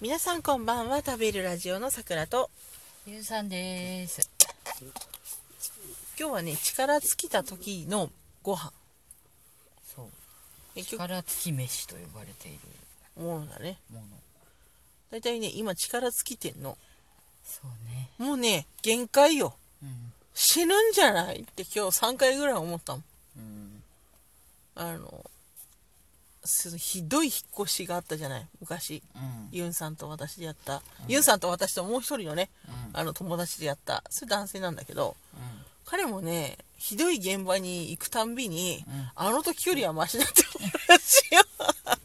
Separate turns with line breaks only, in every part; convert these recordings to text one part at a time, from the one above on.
皆さんこんばんは食べるラジオのさくらと
ゆうさんです。
今日はね力尽きた時のご飯
そう。
結局
力尽き飯と呼ばれている
ものだね
もの。
だいたいね今力尽きてんの
そうね。
もうね限界よ
うん。
死ぬんじゃないって今日3回ぐらい思ったもん
うん。
あのすひどい引っ越しがあったじゃない？昔。
うん。
ユンさんと私でやった、ユンさんと私ともう一人のね
うん。
あの友達でやった。それ男性なんだけど
うん。
彼もねひどい現場に行くたんびに、
うん。
あの時よりはマシだって思うらしいよ。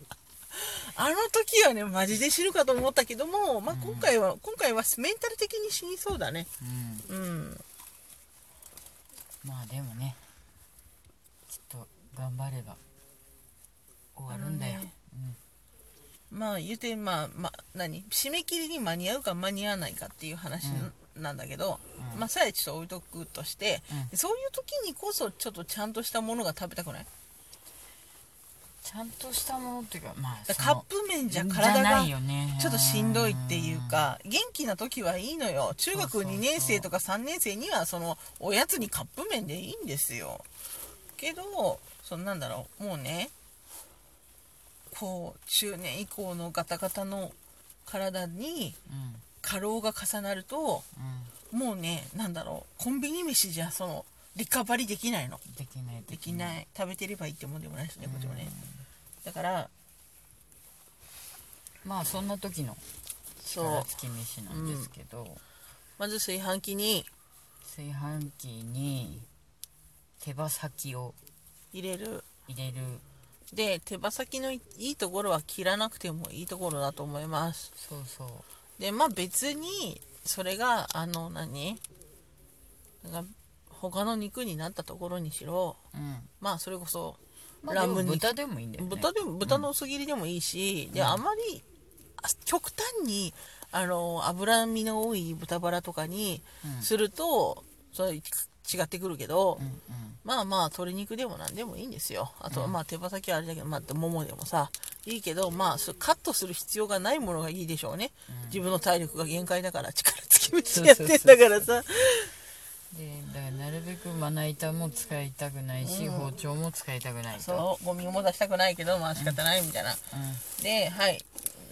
あの時はねマジで死ぬかと思ったけども、まあ、今回は、今回はメンタル的に死にそうだね。
うん。
うん。
まあでもね、きっと頑張れば終わるんだよ。
あのね。まあ言うてまあ、まあ、何？締め切りに間に合うか間に合わないかっていう話なん。だけど、
うん。
まあさえちょっと置いとくとして、
うん。
そういう時にこそちょっとちゃんとしたものが食べたくない？
ちゃんとしたものっていうか、まあ
カップ麺じゃ
じ
体が。ちょっとしんどいっていうか元気な時はいいのよ。中学
そうそうそう。
2年生とか3年生にはそのおやつにカップ麺でいいんですよ。けどそのなんだろうもうねこう中年以降のガタガタの体に
うん。
過労が重なると
うん。
もうねなんだろうコンビニ飯じゃそのリカバリできないの。
できない。
できない。い。食べてればいいってもんでもないしねこっちもね。だから
まあそんな時の
そう。
力尽き飯なんですけど、
まず炊飯器に
炊飯器に手羽先を
入れる。
入れる
で手羽先のいいところは切らなくてもいいところだと思います。
そうそう。
でまあ別にそれがあの何？なんか他の肉になったところにしろ。
うん。
まあそれこそ
まあ
ラム肉。
でも豚でもいいんだよね。
豚でも豚の薄切りでもいいし、であまりあ極端にあの脂身の多い豚バラとかに
うん。
すると、それは違ってくるけど、
うんうん。
まあまあ鶏肉でも何でもいいんですよ。あとはまあ手羽先はあれだけど、まあ、ももでもさいいけどまあそれカットする必要がないものがいいでしょうね、
うん。
自分の体力が限界だから力尽きめしやってんだからさ。
でだからなるべくまな板も使いたくないし、
うん。
包丁も使いたくないと。
そう。ゴミも出したくないけどまあ仕方ないみたいな、
うん、
ではい。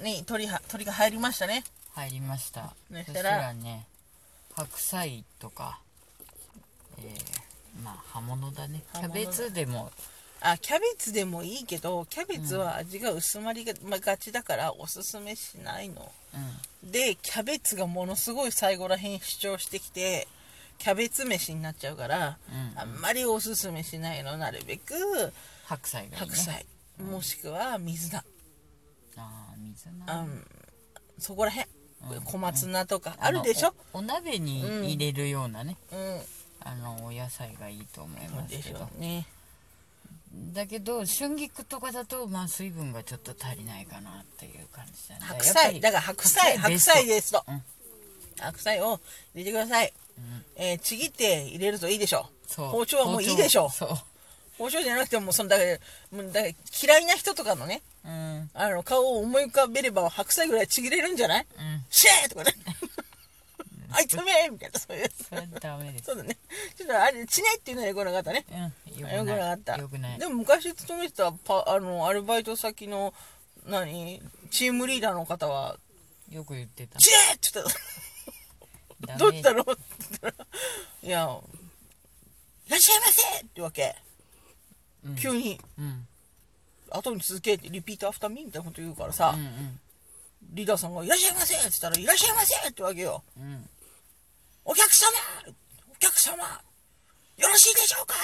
ね鳥は鳥が入りましたね。
入りました。そした
そしたら
らね白菜とかえー、まあ葉物だね。キャベツでも。
あキャベツでもいいけどキャベツは味が薄まりがまがちだからおすすめしないの。
う
でキャベツがものすごい最後らへん主張してきてキャベツ飯になっちゃうから、
ん、うん、
あんまりおすすめしないの。なるべく
白菜がいい、ね、
白菜、もしくは水菜。
ああ水な
あん。そこらへん。
うん。
小松菜とか。あるでしょ？
お鍋に入れるようなね、
うん
あのお野菜がいいと思いますけど。
ね。
だけど春菊とかだとまあ水分がちょっと足りないかなっていう感じだね
白菜だから白菜白菜です。と、
うん。
白菜を入れてください、
うん。
えーちぎって入れるといいでしょ
そう。
包丁はもういいでしょ
そう。
包丁じゃなくてもそのだからもうだから嫌いな人とかのね
うん。
あの顔を思い浮かべれば白菜ぐらいちぎれるんじゃない？
うん。
シェーとかねあいつめみたいなそういう
それはダメです。
そうだね。ちょっとあれちねっていうのはよくなかったね。
うんよ
よくなかった。
よくない。
でも昔勤めてたパあのアルバイト先の何？チームリーダーの方は
よく言ってた「
チェー!」って言った。どうしたの？って言ったら「いやいらっしゃいませ!」ってわけ、
うん。
急に。
うん。
後に続けって repeat after me みたいなこと言うからさ、
うん
リーダーさんが「いらっしゃいませ!」って言ったら「いらっしゃいませ!」ってわけよ。
うんうん
お客様お客様よろしいでしょうか？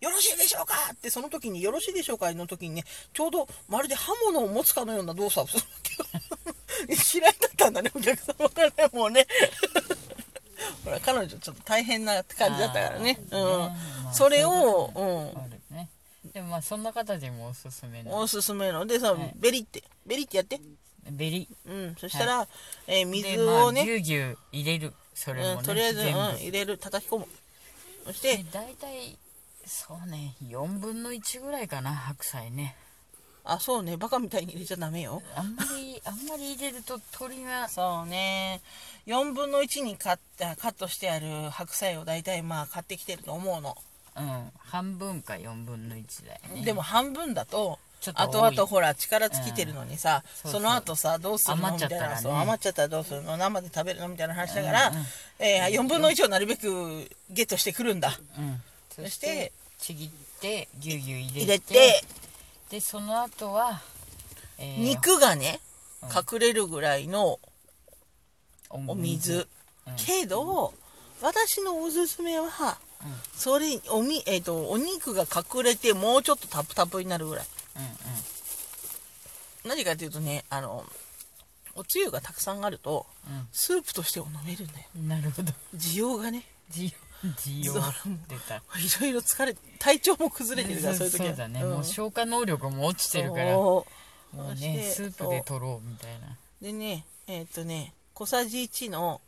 よろしいでしょうか？ってその時によろしいでしょうかの時にねちょうどまるで刃物を持つかのような動作をする嫌い だったんだねお客様がねもうね。ほら彼女ちょっと大変な感じだったからね。うん。
まあ
それを
そういうことあるね。でもまあそんな方でもおすすめ
うん、
の。
おすすめの。でさ、
はい。
ベリってベリってやって
ベリ。
うんそしたら、えー水
でまあ
をね、
ぎゅうぎゅう入れる。それもね、
うん、とりあえず、うん、
全部。
入れる叩き込む。そして
で大体そうね4分の1ぐらいかな白菜ね。
あそうねバカみたいに入れちゃダメよ。
あんまり あんまり入れると鳥が。
そうね。4分の1にカッカットしてある白菜を大体まあ買ってきてると思うの、
うん半分か4分の1だよね。
でも半分だと
ちょっと
後々ほら力尽きてるのにさ、
うん。
その後さどうするの？みたいなそう余っちゃったらどうするの？生で食べるの？みたいな話だから、
うん。うん
えー、4分の1をなるべくゲットしてくるんだ。
うん。そし
てて
ちぎってぎゅうぎゅう
入れて
でその後は、えー
肉がね
うん。
隠れるぐらいのお水、
うん。
けど私のおすすめは
うん。
それおみ、えー、とお肉が隠れてもうちょっとタプタプになるぐらい何かというとねあのおつゆがたくさんあると
うん。
スープとしても飲めるんだよ。
うんなるほど。
需要がね。
じじよ
そう。
出た。
いろいろ疲れ体調も崩れてるからそういう時は。
そうだね、
ん。
もう消化能力も落ちてるから。
そ
もうねスープで取ろうみたいな。
うでねえーっ、とね小さじ1の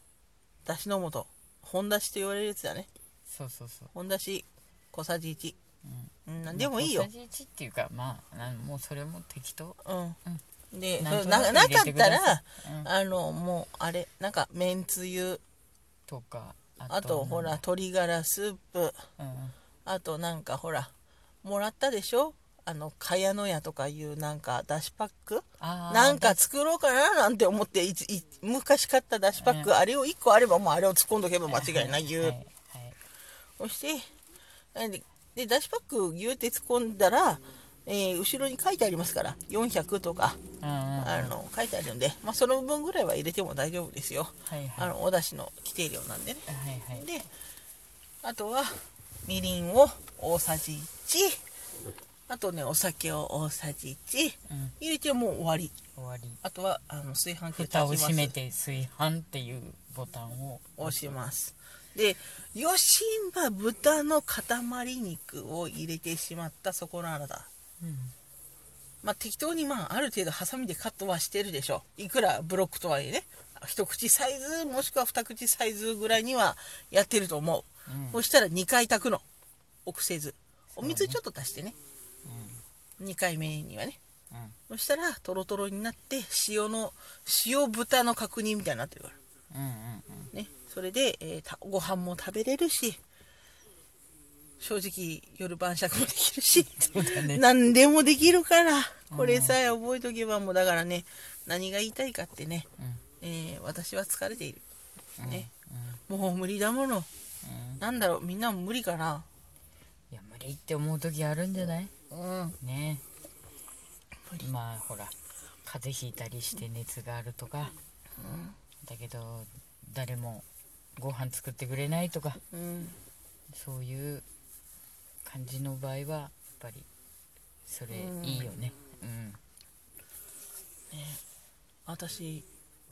だしの素。本だしと言われるやつだね。
そうそうそう。
本だし小さじ1
うん
うんなんでもいいよ。
小さじ1っていうかまあなんもうそれも適当。
うん。で
なんと
な
なく入れ
なかってたら
いうん。
あのもうあれなんかめんつゆ。
とか
あとほら鶏ガラスープ。
うん。
あとなんかほらもらったでしょ？あの茅野屋とかいうなんかだしパック？
あー
なんか作ろうかな？なんて思っていつい昔買っただしパック、
うん
あれを1個あればもうあれを突っ込んどけば間違いないぎゅーっ
はいはい。
そしてえででだしパックギューって突っ込んだら、えー後ろに書いてありますから400とかあの書いてあるんで、まあ、その分ぐらいは入れても大丈夫ですよ。
はいはい。
あのお出汁の規定量なんでね。
はいはい。
であとはみりんを大さじ1あとねお酒を大さじ1
うん。
入れてもう終わり。
終わり。
あとはあの炊飯器で
蓋を閉めて炊飯っていうボタンを
押しますでよしんば豚の塊肉を入れてしまったそこのあなた。
うん。
まあ適当にまあある程度ハサミでカットはしてるでしょ。いくらブロックとはいえね。一口サイズもしくは二口サイズぐらいにはやってると思う、
うん。
そしたら2回炊くの。臆せず。お水ちょっと足してね。2回目にはね。
うん。
そしたらトロトロになって塩の塩豚の角煮みたいになってるから。
うんうん
ね、それで、えーたご飯も食べれるし正直夜晩酌もできるし
ね。
何でもできるからこれさえ覚えとけばもうだからね何が言いたいかってね、
うん。
えー私は疲れている、
うん
ねもう無理だもの。
うん。
なんだろうみんなも無理かな。い
や無理って思う時あるんじゃない？
うん。
ね。まあほら風邪ひいたりして熱があるとかだけど誰もご飯作ってくれないとか
うん。
そういう感じの場合はやっぱりそれ
うん
いいよね。うん。
私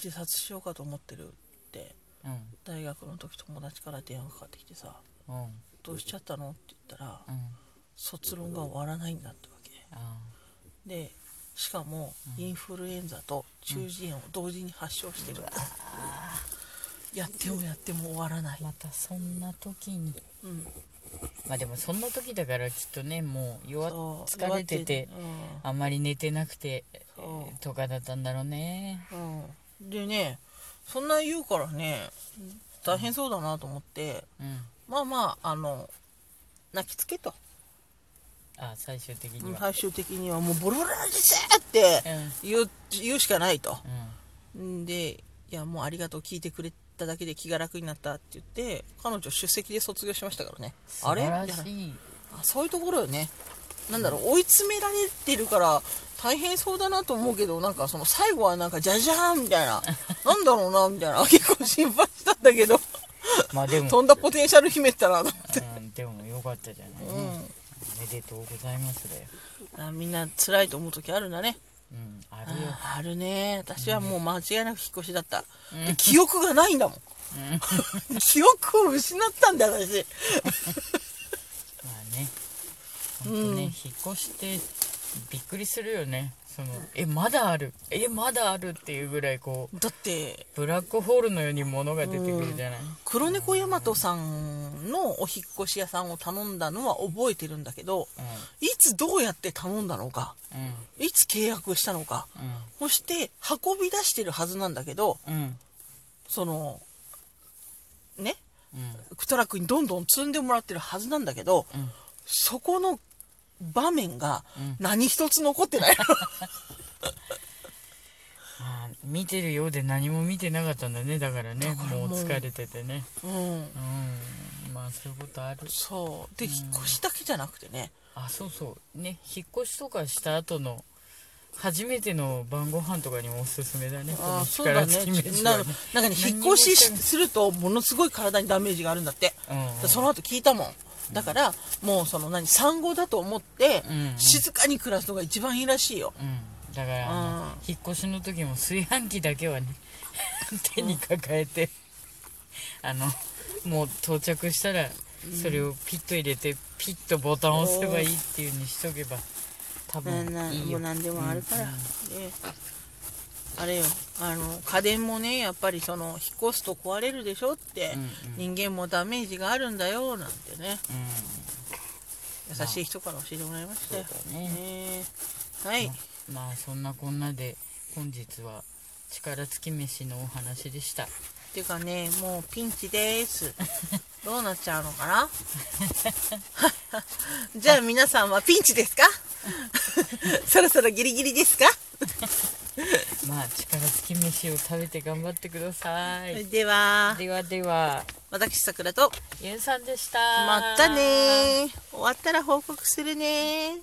自殺しようかと思ってるって
うん。
大学の時友達から電話かかってきてさ
うん「
どうしちゃったの?」って言ったら
うん。
卒論が終わらないんだってわけ。
あ。
でしかもインフルエンザと中耳炎を同時に発症してる。やってもやっても終わらない。
ー、またそんな時に。
うん、
まあでもそんな時だからきっとねもう弱
そう
疲れててあんまり寝てなくて
そう。
とかだったんだろうね。
うん。うん、でねそんな言うからね大変そうだなと思って
うん。
まあまああの泣きつけと
あ最終的には。
最終的にはもうボロボロですって
うん。
言う言うしかないと。
うん。
んでいやもうありがとう聞いてくれただけで気が楽になったって言って彼女出席で卒業しましたからね。あれ？あそういうところよね。なんだろう追い詰められてるから大変そうだなと思うけどなんかその最後はなんかじゃじゃーんみたいな なんだろうなみたいな結構心配したんだけど。
まあでも。
とんだポテンシャル秘めてたなと思って。
うんでもよかったじゃない、
うん
おめでとうございますだよ。
あみんな辛いと思う時あるんだね。
うんあるよ。
ああるね。私はもう間違いなく引っ越しだった、で記憶がないんだもん。記憶を失ったんだよ私。
まあね。ほんとね、引っ越してびっくりするよねそのえまだある？えまだあるっていうぐらいこう
だって
ブラックホールのように物が出てくるじゃない、
黒猫大和さんのお引っ越し屋さんを頼んだのは覚えてるんだけどいつどうやって頼んだのか
うん。
いつ契約したのかそして運び出してるはずなんだけど
うんうん。
そのね
うん。
トラックにどんどん積んでもらってるはずなんだけど
うん。
そこの場面が
うん。
何一つ残ってない。
あー見てるようで何も見てなかったんだね。だからね
もう。
疲れててね。
うん。
うん。まあそういうことある。
そう。で引っ越しだけじゃなくてね。
あそうそう。ね引っ越しとかした後の初めての晩ご飯とかにもおすすめだね。
あそうだね。なんかね引っ越ししするとものすごい体にダメージがあるんだって。
うん。
その後聞いたもんだからもうその何産後だと思って静かに暮らすのが一番いいらしいよ。
うん。だから引っ越しの時も炊飯器だけはね手に抱えてあのもう到着したらそれをピッと入れてピッとボタンを押せばいいっていうにしとけば多分いいよ。
もう何でもあるから、
うん
であれよ。あの家電もねやっぱりその引っ越すと壊れるでしょって、
うんうん。
人間もダメージがあるんだよなんてね。
うん
優しい人から教えてもらいましたよ、
そうだね
ねはい、
まあそんなこんなで本日は力付き飯のお話でした。
っていうかねもうピンチです。どうなっちゃうのかな？じゃあ皆さんはピンチですか？そろそろギリギリですか？
まあ力付き飯を食べて頑張ってください。
では。
ではでは。
私さくらと。
ゆんさんでした。
またね終わったら報告するね